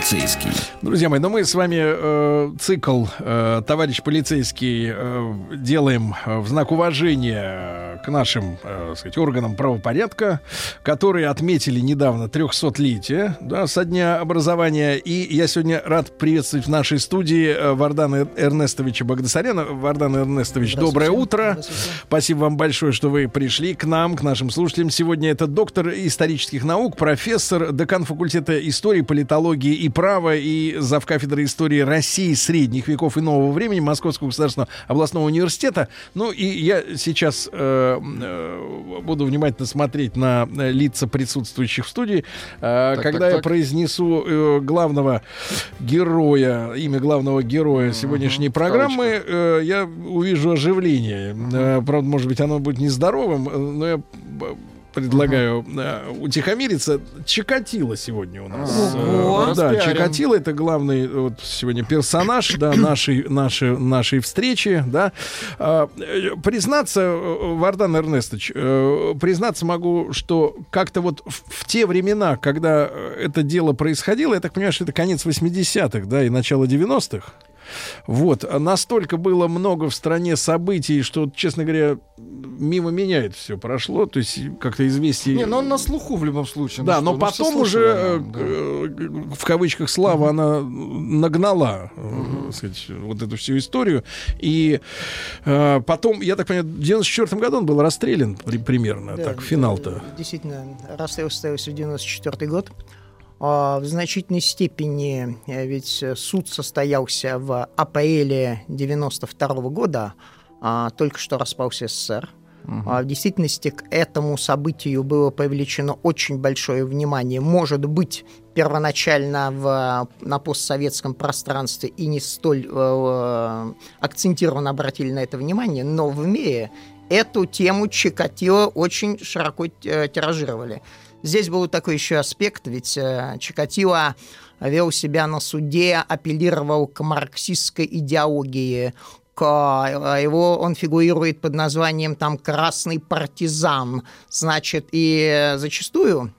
полицейский. Друзья мои, ну мы с вами э, цикл э, «Товарищ полицейский» э, делаем э, в знак уважения к нашим, э, сказать, органам правопорядка, которые отметили недавно 300-летие да, со дня образования. И я сегодня рад приветствовать в нашей студии э, Вардана Эрнестовича Багдасаряна. Вардан Эрнестович, доброе утро. Спасибо вам большое, что вы пришли к нам, к нашим слушателям. Сегодня это доктор исторических наук, профессор, декан факультета истории, политологии и права и зав. кафедры истории России средних веков и нового времени Московского государственного областного университета. Ну и я сейчас э, э, буду внимательно смотреть на э, лица присутствующих в студии, э, Так, когда так, я так. произнесу э, главного героя, имя главного героя сегодняшней программы, э, я увижу оживление. Э, правда, может быть, оно будет нездоровым, э, но я б- предлагаю э, утихомириться. Чикатило сегодня у нас. Ого. Э, да. Чикатило это главный вот сегодня персонаж да, нашей, нашей, нашей встречи. Да. Э, признаться, э, Вардан Эрнестович, э, признаться могу, что как-то вот в, в те времена, когда э, это дело происходило, я так понимаю, что это конец 80-х, да, и начало 90-х. Вот, а настолько было много в стране событий, что, честно говоря, мимо меня это все прошло. То есть как-то известие... Не, но он на слуху в любом случае. Да, Ну но что, ну потом уже, о э, да. э, в кавычках, слава, она нагнала, так сказать, вот эту всю историю. И э, потом, я так понимаю, в 94 году он был расстрелян при- примерно, Да, так, финал-то. да, Действительно, расстрел состоялся в 94 год. А, В значительной степени э, ведь э, суд состоялся в апреле 92 года, а, только что распался СССР. А В действительности к этому событию было привлечено очень большое внимание. Может быть, первоначально в, на постсоветском пространстве и не столь э, акцентированно обратили на это внимание, но в мире эту тему Чикатило очень широко э, тиражировали. Здесь был такой еще аспект, ведь э, Чикатило вел себя на суде, апеллировал к марксистской идеологии, к, э, его он фигурирует под названием там «красный партизан», значит, и зачастую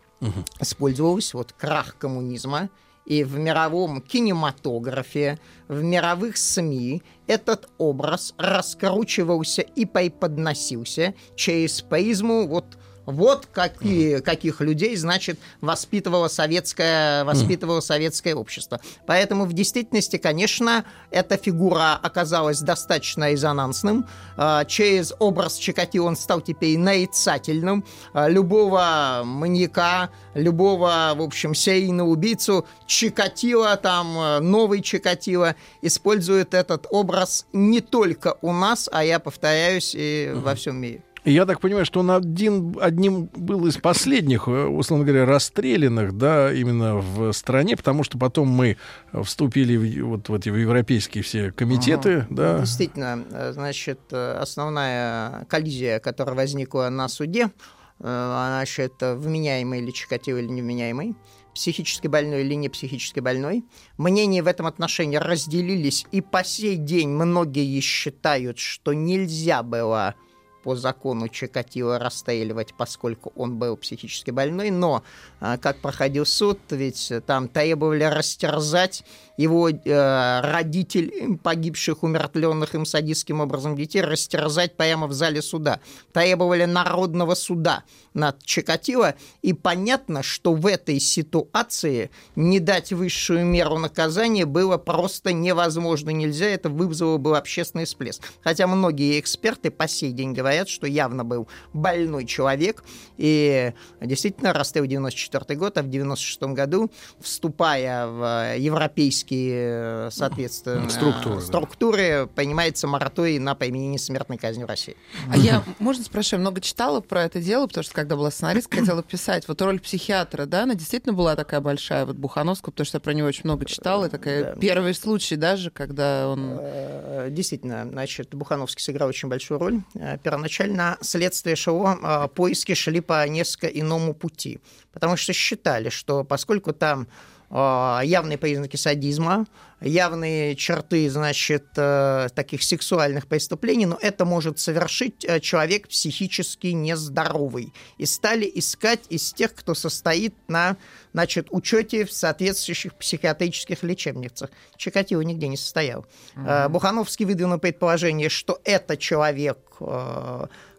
использовался вот крах коммунизма, и в мировом кинематографе, в мировых СМИ этот образ раскручивался и преподносился через призму вот вот какие, каких людей, значит, воспитывало советское, воспитывало советское общество. Поэтому в действительности, конечно, эта фигура оказалась достаточно резонансным. А, Через образ Чикатило он стал теперь нарицательным. А, Любого маньяка, любого, в общем, серийного убийцу Чикатило, там, э, новый Чикатило, использует этот образ не только у нас, а я повторяюсь, и во всем мире. Я так понимаю, что он один, одним был из последних, э, условно говоря, расстрелянных, да, именно в стране, потому что потом мы вступили в, вот в эти в европейские все комитеты, да. Действительно, э, значит, э, основная коллизия, которая возникла на суде, значит, вменяемый или Чикатило или невменяемый, психически больной или не психически больной. Мнения в этом отношении разделились, и по сей день многие считают, что нельзя было по закону Чикатило расстреливать, поскольку он был психически больной, но а, как проходил суд, ведь там требовали растерзать его э, родителей погибших, умертвленных им садистским образом детей, растерзать прямо в зале суда. Требовали народного суда над Чикатило, и понятно, что в этой ситуации не дать высшую меру наказания было просто невозможно, нельзя, это вызвало бы общественный всплеск. Хотя многие эксперты по сей день говорят, говорят, что явно был больной человек. И действительно, Растео 94 год, а в 96 году, вступая в европейские, соответственно, Структуры, да. структуры понимается мораторий на применение смертной казни в России. А я, можно спросить, много читала про это дело, потому что когда была сценаристка, хотела писать. Вот роль психиатра, да, она действительно была такая большая, вот Бухановского, потому что я про него очень много читала. И такая Да. первый случай даже, когда он... Э, Действительно, значит, Бухановский сыграл очень большую роль. Э, Первоначально следствие ШО, э, поиски шли по несколько иному пути, потому что считали, что поскольку там явные признаки садизма, явные черты, значит, э, таких сексуальных преступлений, но это может совершить э, человек психически нездоровый. И стали искать из тех, кто состоит на, значит, учете в соответствующих психиатрических лечебницах. Чикатило нигде не состоял. Э, Бухановский выдвинул предположение, что это человек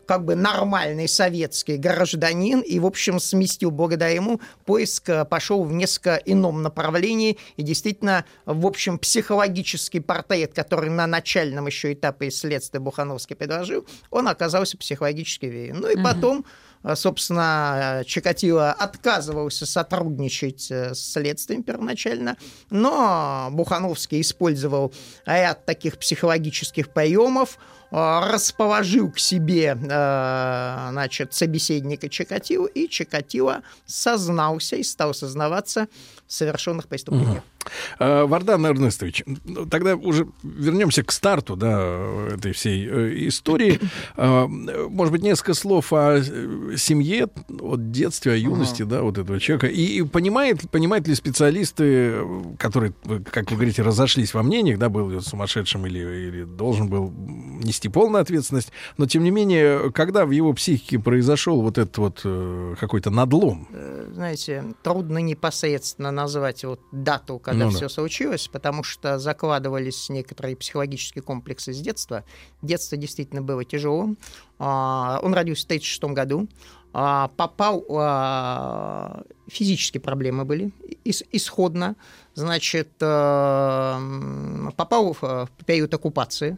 как бы нормальный советский гражданин, и, в общем, сместил благодаря ему поиск э, пошел в несколько ином направлении, и действительно, в общем, психологический портрет, который на начальном еще этапе следствия Бухановский предложил, он оказался психологически верен. Ну и потом э, собственно, э, Чикатило отказывался сотрудничать с следствием первоначально, но Бухановский использовал ряд таких психологических приемов, расположил к себе э, значит, собеседника Чикатило, и Чикатило сознался и стал сознаваться в совершенных преступлениях. А, Вардан Эрнестович, тогда уже вернемся к старту да, этой всей э, истории. Может быть, несколько слов о э, семье, о детстве, о юности да, вот этого человека. И и понимает, понимают ли специалисты, э, которые, как вы говорите, разошлись во мнениях, да, был ли он сумасшедшим или, или должен был нести полную ответственность, но, тем не менее, когда в его психике произошел вот этот вот э, какой-то надлом, Э, Знаете, трудно непосредственно назвать вот дату, когда Ну да. все случилось, потому что закладывались некоторые психологические комплексы с детства. Детство действительно было тяжелым. А, Он родился в 1936 году. А, Попал... а, Физические проблемы были ис- исходно. Значит, э, попал э, в период оккупации.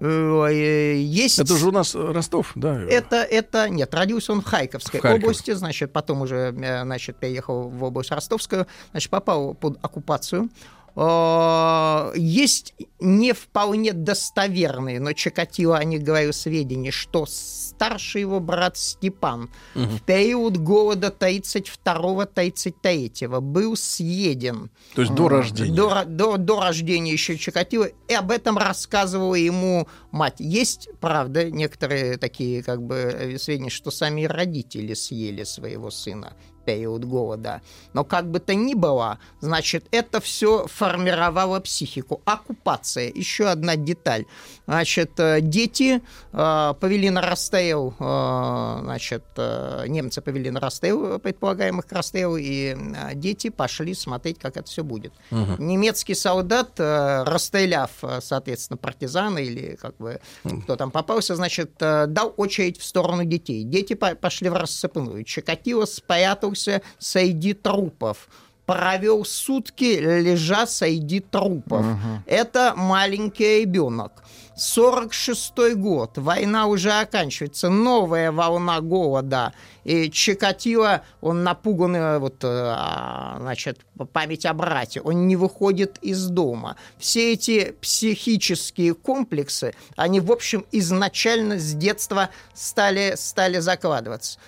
Э, Есть... это же у нас э, Ростов, да? Это, это, нет, родился он в Харьковской В Харькове. области, значит, потом уже, э, значит, переехал в область Ростовскую, значит, попал под оккупацию. Э, Есть не вполне достоверные, но Чикатило о них говорил сведения, что старший его брат Степан в период голода 32-33 был съеден То есть до рождения. до, до, до рождения еще Чикатило, и об этом рассказывала ему мать. Есть, правда, некоторые такие как бы сведения, что сами родители съели своего сына период голода. Но как бы то ни было, значит, это все формировало психику. Оккупация, еще одна деталь. Значит, э, дети э, повели на расстрел, э, значит, э, немцы повели на расстрел, предполагаемых к расстрелу, и э, дети пошли смотреть, как это все будет. Немецкий солдат, э, расстреляв, э, соответственно, партизана или как бы кто там попался, значит, э, дал очередь в сторону детей. Дети по- пошли в рассыпную. Чикатило спрятался среди трупов провел сутки, лежа среди трупов. Это маленький ребенок. 46 год, война уже оканчивается, новая волна голода. И Чикатило, он напуганный, вот, э, а, значит, память о брате, он не выходит из дома. Все эти психические комплексы, они, в общем, изначально с детства стали, стали закладываться.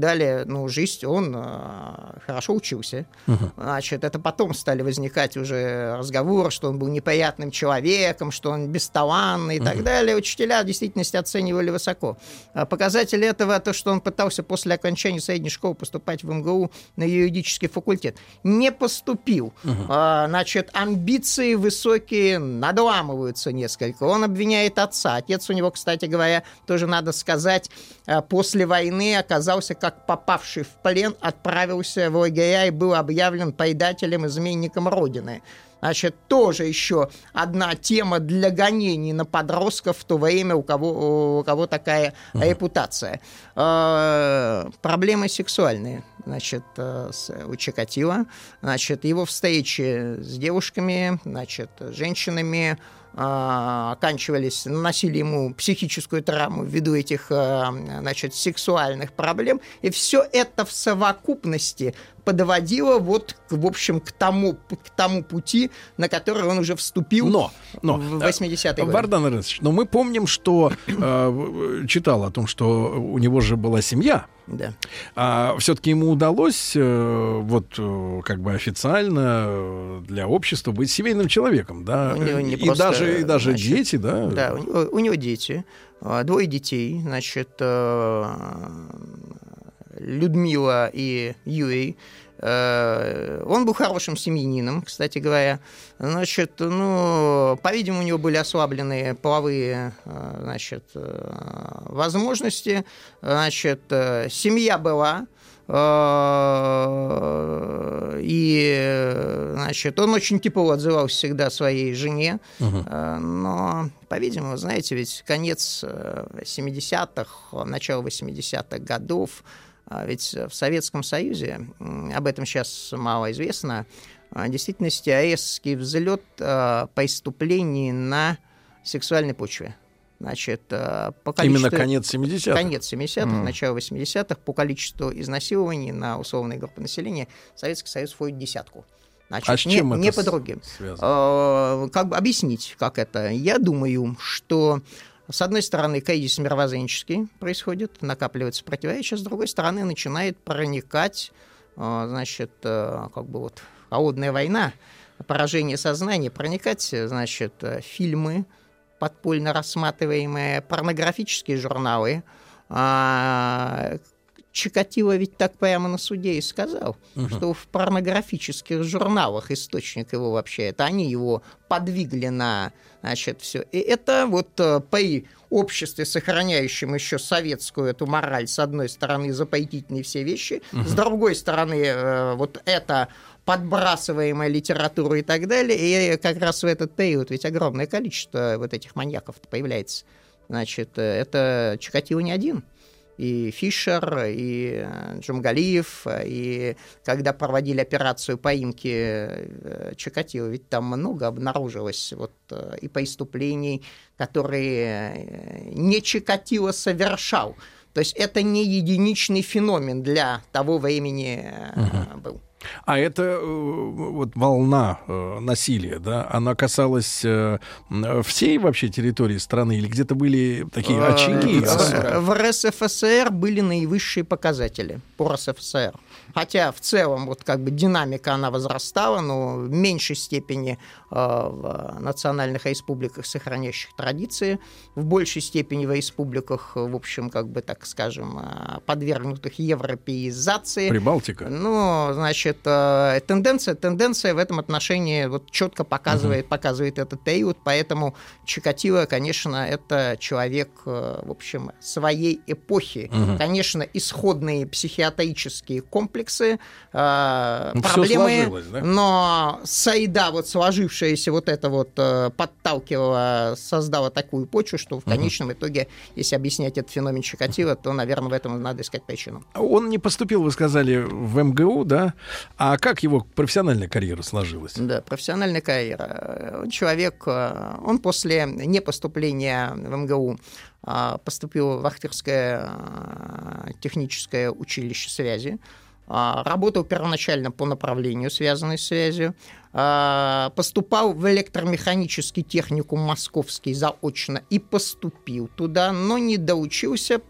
Далее, ну, жизнь, он э, хорошо учился. Значит, это потом стали возникать уже разговоры, что он был неприятным человеком, что он бесталанный и так далее. Учителя в действительности оценивали высоко. А Показатель этого то, что он пытался после окончания средней школы поступать в МГУ на юридический факультет. Не поступил. А, Значит, амбиции высокие надламываются несколько. Он обвиняет отца. Отец у него, кстати говоря, тоже надо сказать, а, после войны оказался как попавший в плен, отправился в лагеря и был объявлен предателем, изменником Родины. Значит, тоже еще одна тема для гонений на подростков в то время, у кого, у кого такая репутация. Э, Проблемы сексуальные, значит, э, с- у Чикатило. Значит, его встречи с девушками, значит, с женщинами, оканчивались, наносили ему психическую травму ввиду этих а, значит, сексуальных проблем. И все это в совокупности подводило вот, в общем, к тому, к тому пути, на который он уже вступил Но, но в э, 80-е годы. Вардан Рыцович, но мы помним, что э, читал о том, что у него же была семья, Да. а все-таки ему удалось э, вот э, как бы официально э, для общества быть семейным человеком, да, У него не и просто, даже и даже значит, дети, да, Да, у него, у него дети, а, двое детей, значит, э, Людмила и Юрий. Э, Он был хорошим семьянином, кстати говоря. Значит, ну, по-видимому, у него были ослабленные половые, э, значит, э, возможности. Значит, семья была, и, значит, он очень тепло отзывался всегда своей жене, Э, но, по-видимому, знаете, ведь конец э, 70-х, начало 80-х годов, ведь в Советском Союзе, об этом сейчас мало известно, а, в действительности резкий взлет э, преступлений на сексуальной почве. Значит, по именно количеству- конец 70-х. Конец 70-х, начало 80-х, по количеству изнасилований на условные группы населения Советский Союз входит в десятку. Значит, А с не, чем это не по другим. связано? Э, Как бы объяснить, как это? Я думаю, что с одной стороны, кризис мировоззренческий происходит, накапливается противоречие, с другой стороны, начинает проникать, э, значит, э, как бы вот холодная война, поражение сознания, проникать, значит, э, фильмы, подпольно рассматриваемые, порнографические журналы. Чикатило ведь так прямо на суде и сказал, что в порнографических журналах источник его вообще, это они его подвигли на, значит, все. И это вот э, при обществе, сохраняющем еще советскую эту мораль, с одной стороны, запретительные все вещи, с другой стороны, э, вот это подбрасываемая литература и так далее, и как раз в этот период ведь огромное количество вот этих маньяков появляется. Значит, э, это Чикатило не один и Фишер, и э, Джумгалиев, и когда проводили операцию поимки э, Чикатило, ведь там много обнаружилось вот э, и преступлений, которые не Чикатило совершал. То есть это не единичный феномен для того времени э, был. А это э, вот волна э, насилия, да, она касалась э, всей вообще территории страны или где-то были такие Э, очаги? В РСФСР были наивысшие показатели по РСФСР. Хотя в целом вот как бы динамика она возрастала, но в меньшей степени э, в национальных республиках, сохраняющих традиции, в большей степени в республиках, в общем, как бы так скажем, э, подвергнутых европеизации. Прибалтика. Ну, значит, э, тенденция, тенденция в этом отношении вот четко показывает, показывает этот период, поэтому Чикатило, конечно, это человек, э, в общем, своей эпохи. Конечно, исходные психиатрические комплексы, э, Ну, проблемы, да? но сайда, вот сложившаяся вот это вот э, подталкивала, создала такую почву, что в конечном итоге, если объяснять этот феномен Чикатило, то, наверное, в этом надо искать причину. Он не поступил, вы сказали, в МГУ, да? А как его профессиональная карьера сложилась? Да, профессиональная карьера. Он человек, э, он после непоступления в МГУ э, поступил в Ахтырское э, техническое училище связи, э, работал первоначально по направлению, связанной с связью, э, поступал в электромеханический техникум московский заочно и поступил туда, но не доучился,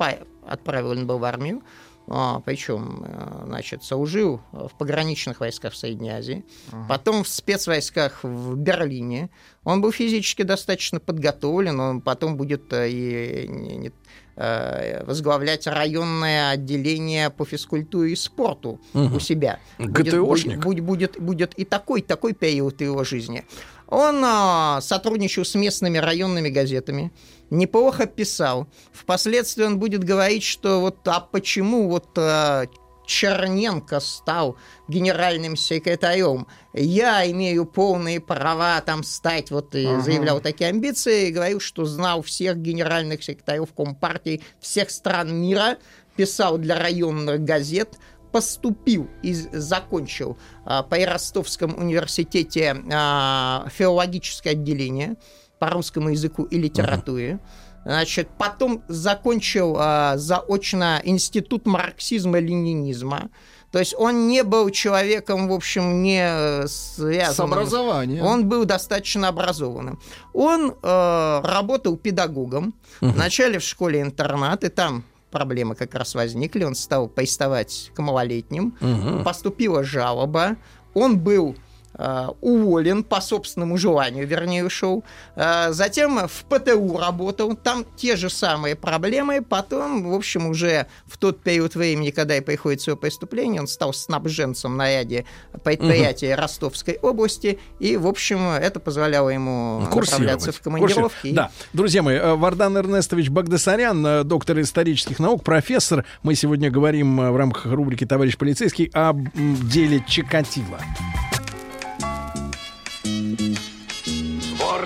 отправлен был в армию, а, причем, э, значит, служил в пограничных войсках в Средней Азии, потом в спецвойсках в Берлине. Он был физически достаточно подготовлен, он потом будет э, и не- возглавлять районное отделение по физкультуре и спорту у себя. Будет- ГТОшник. Будет, будет, будет и такой, такой период его жизни. Он а, сотрудничал с местными районными газетами, неплохо писал. Впоследствии он будет говорить, что вот а почему вот а, Черненко стал генеральным секретарем. Я имею полные права там стать, вот и заявлял такие амбиции, и говорил, что знал всех генеральных секретарев Компартии всех стран мира, писал для районных газет, поступил и закончил а, по Ростовском университете а, филологическое отделение, по русскому языку и литературе. Значит, потом закончил а, заочно Институт марксизма-ленинизма. То есть он не был человеком, в общем, не э, связанным. С образованием. Он был достаточно образованным. Он э, работал педагогом. Вначале в школе-интернат, и там проблемы как раз возникли. Он стал приставать к малолетним. Поступила жалоба. Он был э, уволен по собственному желанию, вернее, ушел. Э, затем в ПТУ работал, там те же самые проблемы. Потом, в общем, уже в тот период времени, когда и приходит свое преступление, он стал снабженцем на ряде предприятий Ростовской области. И, в общем, это позволяло ему направляться в командировки. и- Да. Друзья мои, э, Вардан Эрнестович Багдасарян, э, доктор исторических наук, профессор. Мы сегодня говорим э, в рамках рубрики «Товарищ полицейский» м, деле Чикатило.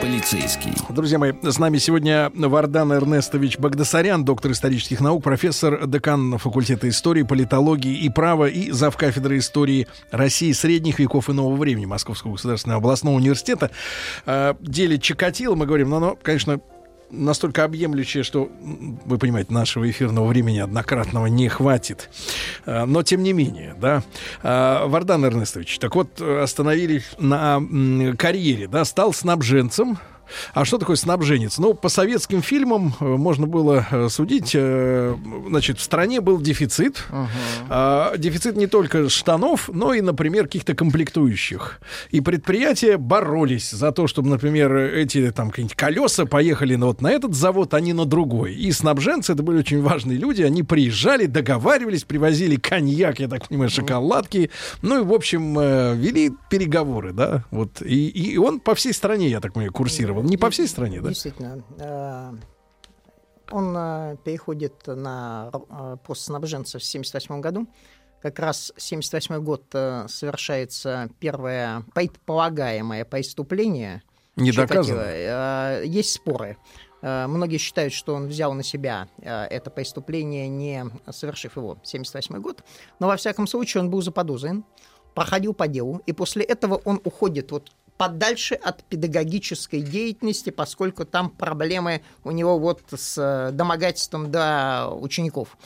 полицейский. Друзья мои, с нами сегодня Вардан Эрнестович Багдасарян, доктор исторических наук, профессор, декан факультета истории, политологии и права и завкафедры истории России средних веков и нового времени Московского государственного областного университета. Э, деле Чикатило мы говорим, но оно, конечно, настолько объемлющее, что, вы понимаете, нашего эфирного времени однократного не хватит. Э, Но тем не менее, да. Э, Вардан Эрнестович, так вот, э, остановились на карьере, да, стал снабженцем. А что такое снабженец? Ну, по советским фильмам э, можно было э, судить. э, Значит, в стране был дефицит. А, Дефицит не только штанов, но и, например, каких-то комплектующих. И предприятия боролись за то, чтобы, например, эти там какие-нибудь колеса поехали на, вот на этот завод, а не на другой. И снабженцы, это были очень важные люди, они приезжали, договаривались, привозили коньяк, я так понимаю, шоколадки. Ну и, в общем, вели переговоры, да. Вот. И, и он по всей стране, я так понимаю, курсировал. Не по всей стране, да? Действительно. э, Он э, переходит на э, пост снабженца в 1978 году. Как раз 1978 год совершается первое предполагаемое преступление. Не доказано. Есть споры. Многие считают, что он взял на себя это преступление, не совершив его. 1978 год. Но, во всяком случае, он был заподозрен, проходил по делу, и после этого он уходит вот подальше от педагогической деятельности, поскольку там проблемы у него вот с э, домогательством до учеников.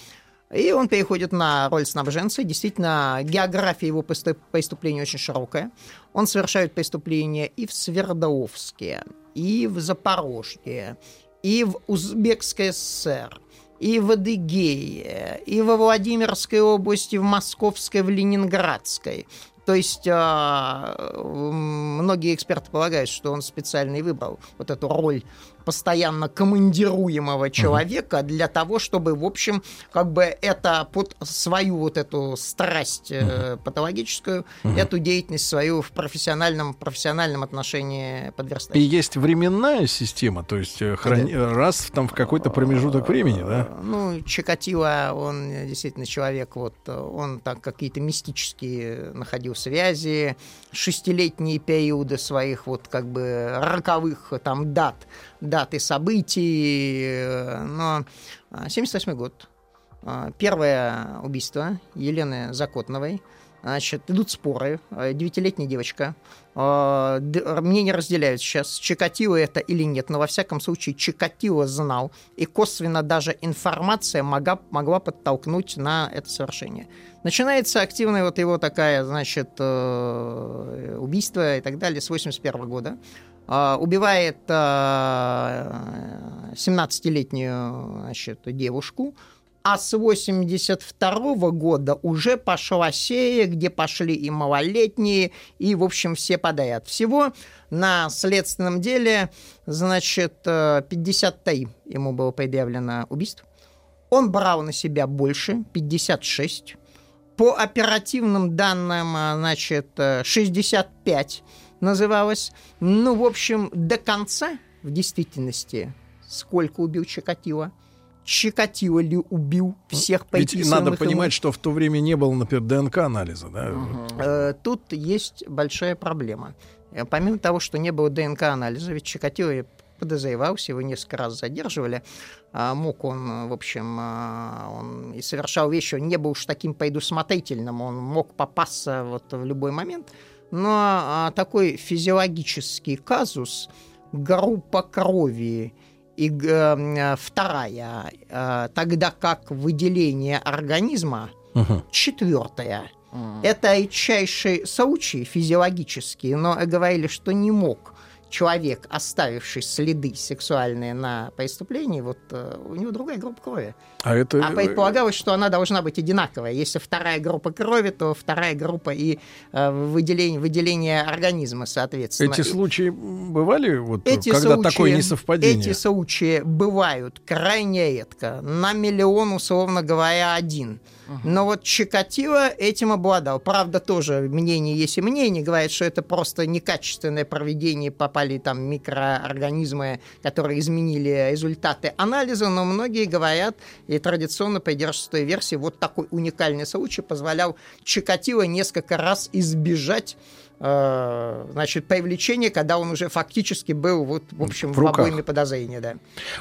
И он переходит на роль снабженца. Действительно, география его преступ- преступлений очень широкая. Он совершает преступления и в Свердловске, и в Запорожье, и в Узбекской ССР, и в Адыгее, и во Владимирской области, в Московской, в Ленинградской. То есть а, многие эксперты полагают, что он специально и выбрал вот эту роль постоянно командируемого человека для того, чтобы, в общем, как бы это под свою вот эту страсть э, патологическую, эту деятельность свою в профессиональном, профессиональном отношении подверстать. И есть временная система, то есть э, храни- раз в- там в какой-то промежуток времени, да? Э, Ну, Чикатило, он действительно человек, вот он так какие-то мистические находил связи, шестилетние периоды своих вот как бы роковых там дат, даты событий, э, но а, 78 год, а, первое убийство Елены Закотновой, Значит, идут споры. Э, Девятилетняя девочка. Мнения разделяют сейчас, Чикатило это или нет. Но во всяком случае Чикатило знал. И косвенно даже информация могла, могла подтолкнуть на это совершение. Начинается активная вот его такая, значит, э, убийство и так далее с 81 года. А, Убивает э, 17-летнюю значит, девушку, а с 82 года уже пошла серия, где пошли и малолетние, и, в общем, все подряд. Всего на следственном деле, значит, э, 53 ему было предъявлено убийств. Он брал на себя больше, 56. По оперативным данным, э, значит, э, 65 называлось. Ну, в общем, до конца, в действительности, сколько убил Чикатило? Чикатило ли убил всех Ведь надо ему? понимать, что в то время не было, например, ДНК-анализа, да? Э, Тут есть большая проблема. Э, Помимо того, что не было ДНК-анализа, ведь Чикатило подозревался, его несколько раз задерживали, а мог он, в общем, а, он и совершал вещи, он не был уж таким предусмотрительным, он мог попасться вот в любой момент. Но а, такой физиологический казус, группа крови и г- э, вторая, э, тогда как выделение организма Мгм. четвертая. Это редчайший случай физиологический, но говорили, что не мог человек, оставивший следы сексуальные на преступлении, вот э, у него другая группа крови. А это... А предполагалось, что она должна быть одинаковая. Если вторая группа крови, то вторая группа и э, выделение, выделение организма, соответственно. Эти случаи бывали, вот, эти когда случаи, такое несовпадение? Эти случаи бывают крайне редко. На миллион, условно говоря, один. Но вот Чикатило этим обладал. Правда, тоже мнение есть и мнение. Говорят, что это просто некачественное проведение, попали там микроорганизмы, которые изменили результаты анализа, но многие говорят и традиционно придерживаются той версии, вот такой уникальный случай позволял Чикатило несколько раз избежать значит, привлечения, когда он уже фактически был, вот, в общем, В в, обойме подозрения, да.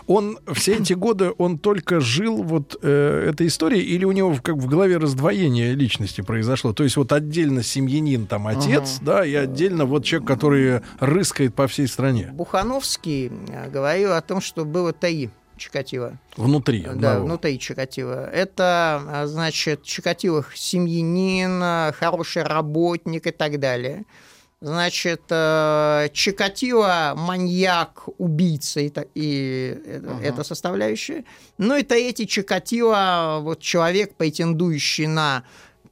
Он все эти годы, он только жил вот э, этой историей, или у него как в голове раздвоение личности произошло? То есть вот отдельно семьянин, там, отец, да, и отдельно вот человек, который рыскает по всей стране, Бухановский э, говорил о том, что было три Чикатило. внутри Да, одного. внутри Чикатило. Это, а, значит, Чикатило семьянин, хороший работник и так далее. Значит, э, Чикатило маньяк, убийца и, и это, это составляющая. Ну и третий Чикатило, вот человек, претендующий на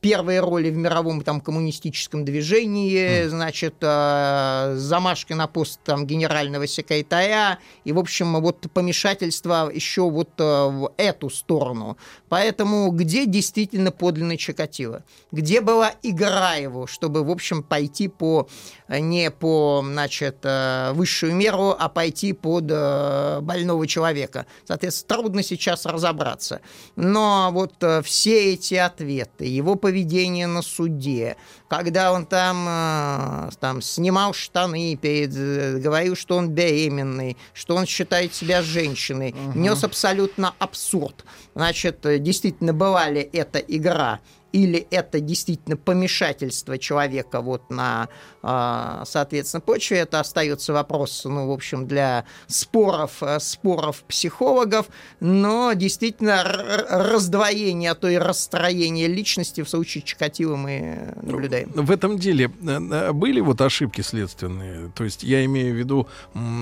первые роли в мировом там коммунистическом движении, значит, э, замашки на пост там генерального секретаря и, в общем, вот помешательство еще вот э, в эту сторону. Поэтому где действительно подлинный Чикатило? Где была игра его, чтобы, в общем, пойти по э, не по, значит, э, высшую меру, а пойти под э, больного человека? Соответственно, трудно сейчас разобраться. Но вот э, все эти ответы, его поведение на суде, когда он там, э, там снимал штаны, перед, э, говорил, что он беременный, что он считает себя женщиной, нес абсолютно абсурд. Значит, э, действительно, была ли это игра или это действительно помешательство человека вот на, а, соответственно, почве, это остается вопрос, ну, в общем, для споров, э, споров психологов, но действительно раздвоение, а то и расстроение личности в случае Чикатило мы наблюдаем. В этом деле э, э, были вот ошибки следственные? То есть я имею в виду,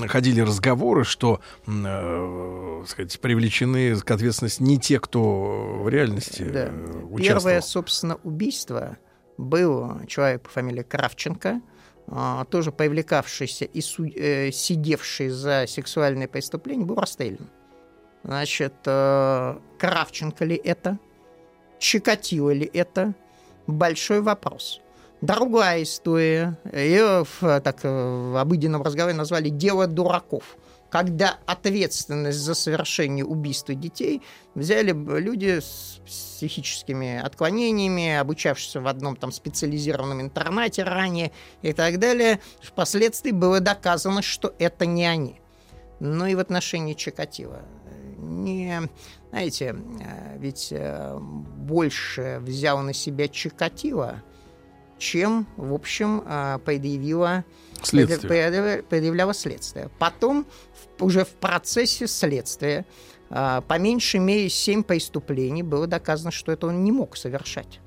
ходили разговоры, что, э, сказать, привлечены к ответственности не те, кто в реальности Да. э, Первое, участвовал. Собственно, убийство был человек по фамилии Кравченко, а, тоже привлекавшийся и э, сидевший за сексуальные преступления, был расстрелян. Значит, э, Кравченко ли это? Чикатило ли это? Большой вопрос. Другая история, ее в, так, в обыденном разговоре назвали «дело дураков», когда ответственность за совершение убийства детей взяли люди с психическими отклонениями, обучавшиеся в одном там специализированном интернате ранее и так далее. Впоследствии было доказано, что это не они. Ну и в отношении Чикатило. Не, знаете, э, ведь э, больше взял на себя Чикатило, чем, в общем, э, предъявила Следствие. предъявля- предъявляло следствие. Потом, уже в процессе следствия, а, по меньшей мере, семь преступлений было доказано, что это он не мог совершать.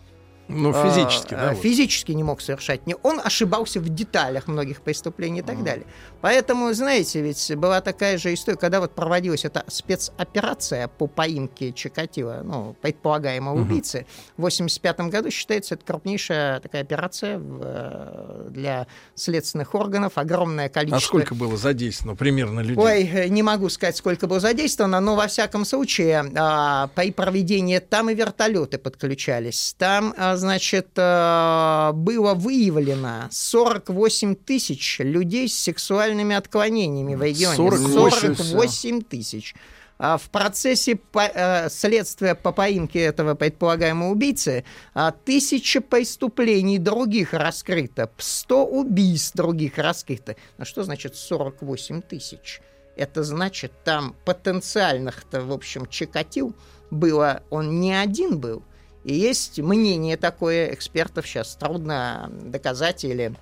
Ну, физически, А, да? а, вот. Физически не мог совершать. Он ошибался в деталях многих преступлений и так далее. Поэтому, знаете, ведь была такая же история, когда вот проводилась эта спецоперация по поимке Чикатило, ну, предполагаемого убийцы, в 85 году считается это крупнейшая такая операция в, э, для следственных органов, огромное А количество... сколько было задействовано примерно людей? Ой, э, не могу сказать, сколько было задействовано, но во всяком случае а, при проведении там и вертолеты подключались. Там, а, значит, а, было выявлено 48 тысяч людей с сексуальными отклонениями в регионе. 48 48 тысяч. а в процессе по- э, следствия по поимке этого предполагаемого убийцы а, тысяча преступлений других раскрыто, 100 убийств других раскрыто. Ну что значит 48 тысяч? Это значит, там потенциальных-то, в общем, чекатил было, он не один был. И есть мнение такое экспертов, сейчас трудно доказать или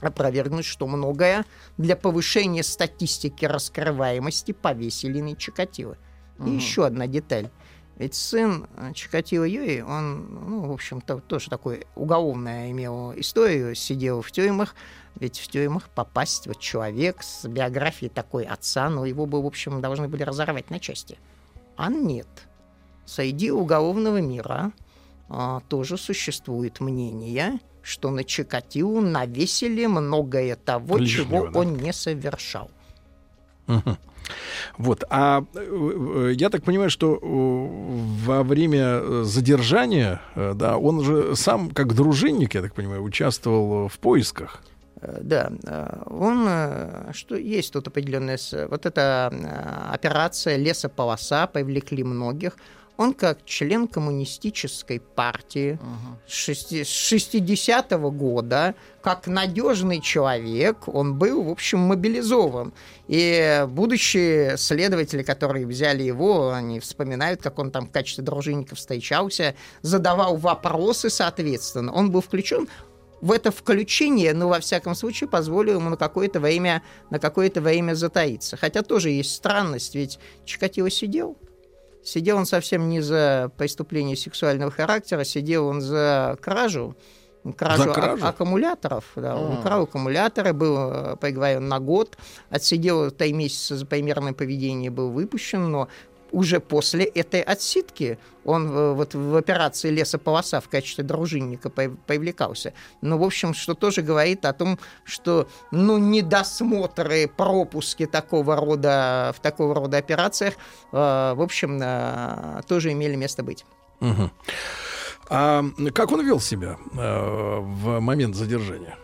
опровергнуть, что многое для повышения статистики раскрываемости повесили на Чикатило. И еще одна деталь. Ведь сын э, Чикатило Юи, он, ну, в общем-то, тоже такой уголовная имел историю, сидел в тюрьмах, ведь в тюрьмах попасть вот человек с биографией такой отца, ну, его бы, в общем, должны были разорвать на части. А нет. Среди уголовного мира тоже существует мнение, что на Чикатило навесили многое того, Лишнего, чего да. он не совершал. Мгм. Вот, а э, э, я так понимаю, что э, во время задержания, да, он же сам, как дружинник, я так понимаю, участвовал в поисках. Да, он, что есть тут определенная, вот эта операция лесополоса, привлекли многих. Он как член коммунистической партии с шести- с 60-го года, как надежный человек, он был, в общем, мобилизован. И будущие следователи, которые взяли его, они вспоминают, как он там в качестве дружинника встречался, задавал вопросы, соответственно. Он был включен в это включение, ну, во всяком случае, позволило ему на какое-то время, на какое-то время затаиться. Хотя тоже есть странность, ведь Чикатило сидел. Сидел он совсем не за преступление сексуального характера, сидел он за кражу, кражу, За а- кражу? аккумуляторов. Да, Он украл аккумуляторы, был э, приговорен на год, отсидел три месяца за примерное поведение, был выпущен, но уже после этой отсидки он э, вот в операции «Лесополоса» в качестве дружинника пов- привлекался. Ну, в общем, что тоже говорит о том, что, ну, недосмотры, пропуски такого рода, в такого рода операциях, э, в общем, э, тоже имели место быть. Мгм. А как он вел себя в момент задержания?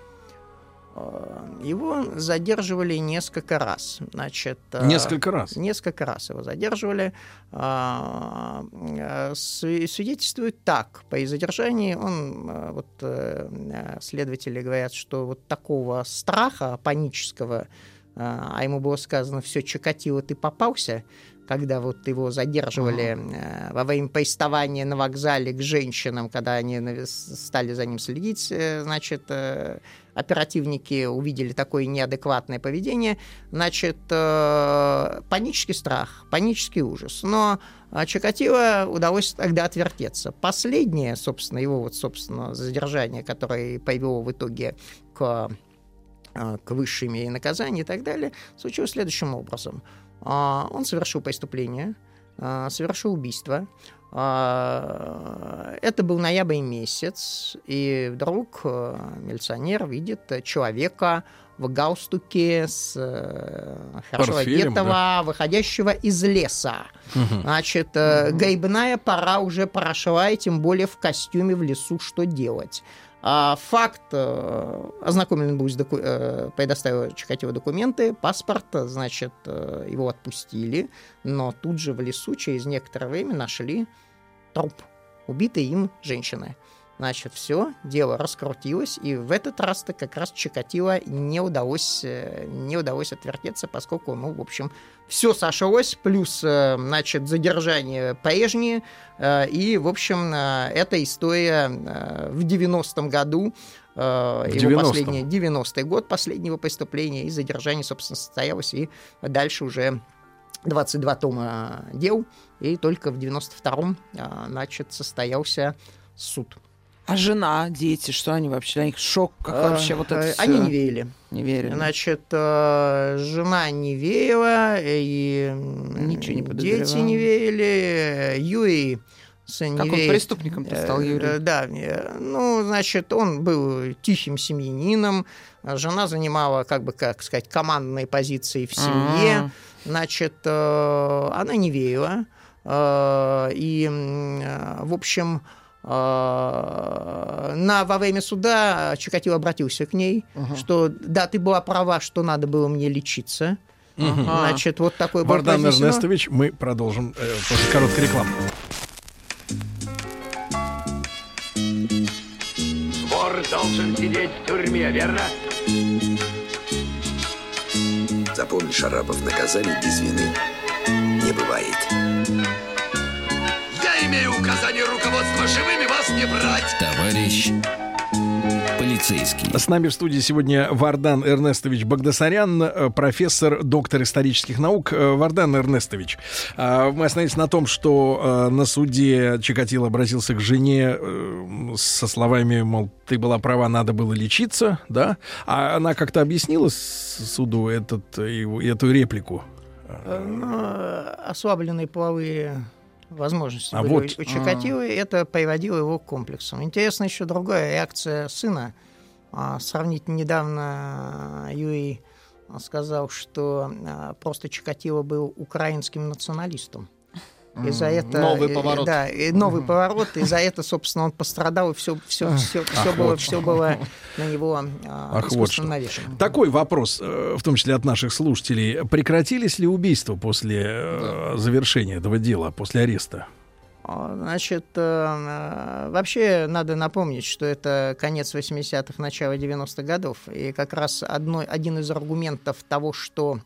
Его задерживали несколько раз. Значит, э, Несколько раз. Несколько раз его задерживали. А, э, сви- Свидетельствует так. По задержании он, э, вот следователи говорят, что вот такого страха панического, а ему было сказано, все, Чикатило, ты попался, когда вот его задерживали э, во время приставания на вокзале к женщинам, когда они стали за ним следить, э, значит, э, оперативники увидели такое неадекватное поведение, значит, панический страх, панический ужас. Но а, Чикатило удалось тогда отвертеться. Последнее, собственно, его вот, собственно, задержание, которое привело в итоге к к высшей мере наказания и так далее, случилось следующим образом. А, Он совершил преступление, а, совершил убийство. А, Это был ноябрь месяц, и вдруг э, милиционер видит человека в галстуке с э, хорошо Портфелем, одетого, выходящего из леса. Значит, э, грибная пора уже прошла, и тем более в костюме в лесу что делать. А факт, э, ознакомлен был, с доку- э, предоставил Чикатило документы, паспорт, значит, э, его отпустили, но тут же в лесу через некоторое время нашли труп убитой им женщины. Значит, все, дело раскрутилось, и в этот раз-то как раз Чикатило не удалось, э, не удалось отвертеться, поскольку, ну, в общем, все сошлось, плюс, э, значит, задержание прежнее, э, и, в общем, эта история в 90-м году, В его 90-м. последний, 90-й год последнего преступления, и задержание, собственно, состоялось, и дальше уже 22 тома дел, и только в 92-м, а, значит, состоялся суд. А жена, дети, что они вообще? Для них шок, как вообще вот это Э? Они не верили. Не верили. Значит, э, жена не верила, и Ничего не дети не верили, Юрий сын Как не он верит. преступником-то стал, Э, Юрий? Да, ну, значит, он был тихим семьянином, а жена занимала, как бы, как сказать, командные позиции в семье, А. значит, она не верила, и, в общем, на, во время суда Чикатило обратился к ней, что да, ты была права, что надо было мне лечиться, Значит, вот такой был Вардан. Эрнестович, мы продолжим э, после короткой рекламы. Вор должен сидеть в тюрьме, верно? Запомни, Шарапов, наказаний без вины не бывает. Я имею указание руководства живыми вас не брать. Товарищ полицейский. С нами в студии сегодня Вардан Эрнестович Багдасарян, э, профессор, доктор исторических наук. Э, Вардан Эрнестович, э, мы остановились на том, что на суде Чикатило обратился к жене со словами, мол, ты была права, надо было лечиться, да? А она как-то объяснила суду этот, эту реплику? Ну, ослабленные половые возможности А были вот. у Чикатило, и это приводило его к комплексам. Интересна еще другая реакция сына. А, Сравнительно недавно Юрий сказал, что а, просто Чикатило был украинским националистом. И за это, Новый э, поворот. Да, и новый поворот, и за это, собственно, он пострадал, и все, все, все, все, было, все было на него а, Ах, вот искусственно что. навешено. Такой вопрос, э, в том числе от наших слушателей. Прекратились ли убийства после э, завершения этого дела, после ареста? А, Значит, вообще надо напомнить, что это конец 80-х, начало 90-х годов. И как раз одной, один из аргументов того, что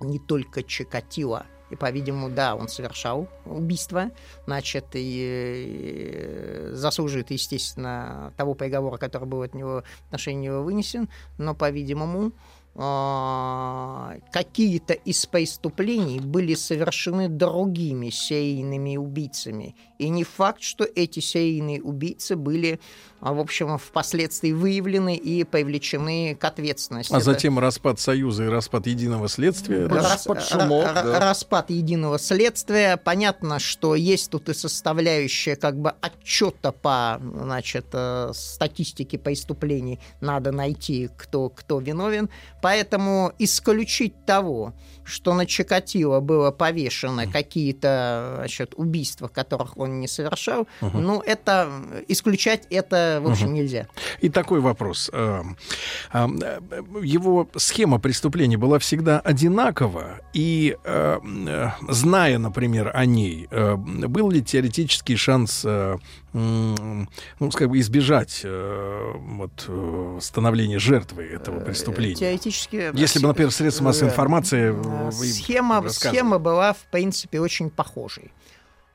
не только Чикатило, и, по-видимому, да, он совершал убийство, значит, и э, заслуживает, естественно, того приговора, который был от него в отношении него вынесен, но, по-видимому, какие-то из преступлений были совершены другими серийными убийцами. И не факт, что эти серийные убийцы были, а, в общем, впоследствии выявлены и привлечены к ответственности. А Это- затем распад Союза и распад единого следствия. Рас- под шумок, ра- ра- да. Распад единого следствия. Понятно, что есть тут и составляющая как бы отчета по значит, э, статистике преступлений. Надо найти, кто, кто виновен. Поэтому исключить того, что на Чикатило было повешено какие-то значит, убийства, которых он не совершал, ну, это исключать это, в общем, нельзя. И такой вопрос. Эм, эм, э, Его схема преступления была всегда одинакова, и э, э, зная, например, о ней, э, был ли теоретический шанс, э, ну, скажем, избежать э, вот, э, становления жертвы этого преступления? Теоретически... Если бы, например, средства массовой Э, информации э, э, Схема, схема была, в принципе, очень похожей.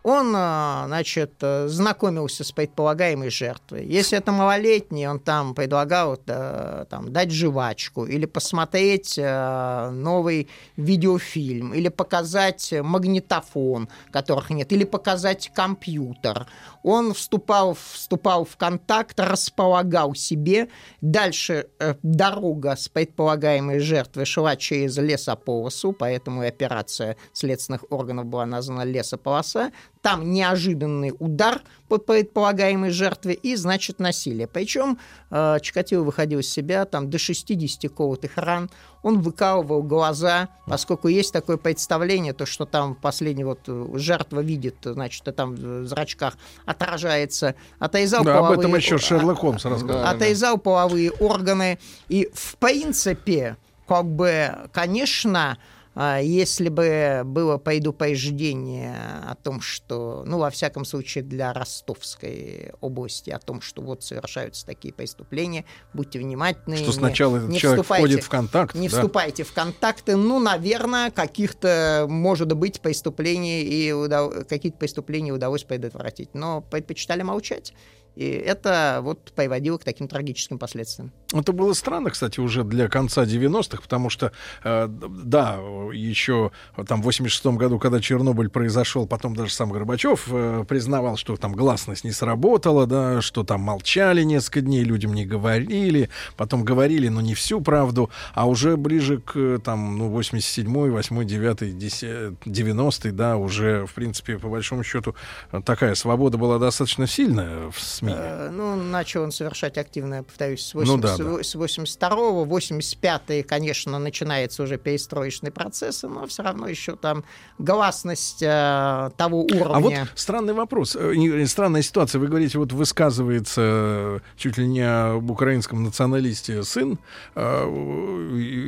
Он, э, значит, э, знакомился с предполагаемой жертвой. Если это малолетний, он там предлагал э, там, дать жвачку или посмотреть э, новый видеофильм, или показать магнитофон, которых нет, или показать компьютер. Он вступал, вступал в контакт, располагал себе. Дальше э, дорога с предполагаемой жертвой шла через лесополосу, поэтому и операция следственных органов была названа лесополоса. Там неожиданный удар предполагаемой жертве и, значит, насилие. Причем э, Чикатило выходил из себя там до 60 колотых ран. Он выкалывал глаза, поскольку есть такое представление, то, что там последний вот э, жертва видит, значит, а там в зрачках отражается. Отрезал Да, об этом половые- еще Шерлок Холмс рассказывал. Да. отрезал половые органы. И, в принципе, как бы, конечно, а, если бы было предупреждение о том, что, ну, во всяком случае, для Ростовской области, о том, что вот совершаются такие преступления, будьте внимательны. Что не- сначала этот не человек вступайте- входит в контакт. не да. вступайте в контакты. Ну, наверное, каких-то, может быть, преступлений и удав- какие-то преступления удалось предотвратить. Но предпочитали молчать. И это вот приводило к таким трагическим последствиям. Это было странно, кстати, уже для конца 90-х, потому что, э, да, еще там в 86 году, когда Чернобыль произошел, потом даже сам Горбачев э, признавал, что там гласность не сработала, да, что там молчали несколько дней, людям не говорили, потом говорили, но не всю правду, а уже ближе к там, ну, 87-й, 8-й, 9-й, 10 90-й, да, уже, в принципе, по большому счету, э, такая свобода была достаточно сильная в СМИ СМИ. Э, Ну, начал он совершать активно, повторюсь, с, Ну 80, да, да. с 82-го, 85-й, конечно, начинается уже перестроечный процесс, но все равно еще там гласность э, того уровня. А вот странный вопрос, э, странная ситуация. Вы говорите, вот высказывается э, чуть ли не об украинском националисте сын. Э,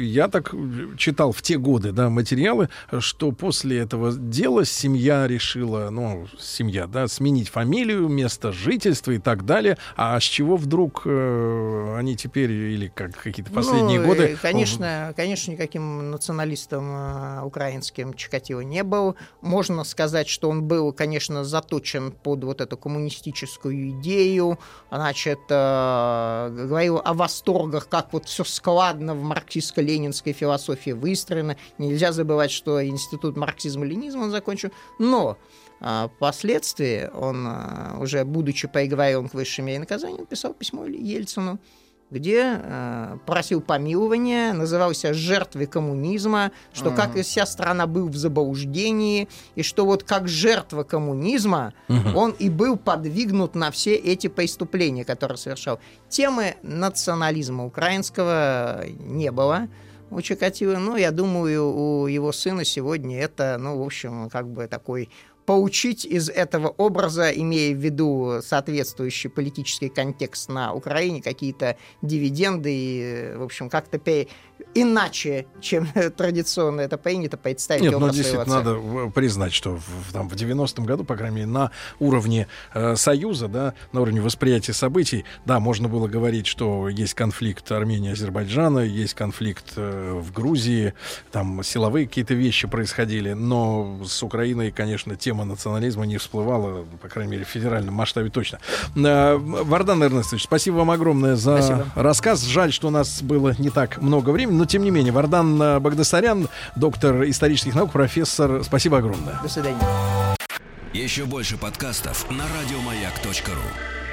Я так читал в те годы, да, материалы, что после этого дела семья решила, ну, семья, да, сменить фамилию, место жительства и так далее. А с чего вдруг э, они теперь, или как какие-то последние Ну, годы... э, Конечно, конечно, никаким националистом э, украинским Чикатило не был. Можно сказать, что он был, конечно, заточен под вот эту коммунистическую идею. Значит, э, говорил о восторгах, как вот все складно в марксистско-ленинской философии выстроено. Нельзя забывать, что институт марксизма-ленизма он закончил. Но впоследствии он, а, уже будучи приговорен к высшей мере наказания, написал письмо Ельцину, где э, просил помилования, назывался жертвой коммунизма, что как и вся страна был в заблуждении, и что вот как жертва коммунизма он и был подвигнут на все эти преступления, которые совершал. Темы национализма украинского не было у Чикатило, но я думаю, у его сына сегодня это, ну, в общем, как бы такой поучить из этого образа, имея в виду соответствующий политический контекст на Украине, какие-то дивиденды, и, в общем, как-то пе- иначе, чем традиционно это принято, представить Нет, ну образ своего действительно, надо признать, что в, в- там, в 90-м году, по крайней мере, на уровне э, Союза, да, на уровне восприятия событий, да, можно было говорить, что есть конфликт Армении и Азербайджана, есть конфликт э, в Грузии, там силовые какие-то вещи происходили, но с Украиной, конечно, тема национализма не всплывала, по крайней мере, в федеральном масштабе точно. Э, Вардан Эрнестович, спасибо вам огромное за Спасибо. рассказ. Жаль, что у нас было не так много времени, но тем не менее, Вардан э, Багдасарян, доктор исторических наук, профессор, спасибо огромное. До свидания. Еще больше подкастов на радиомаяк.ру.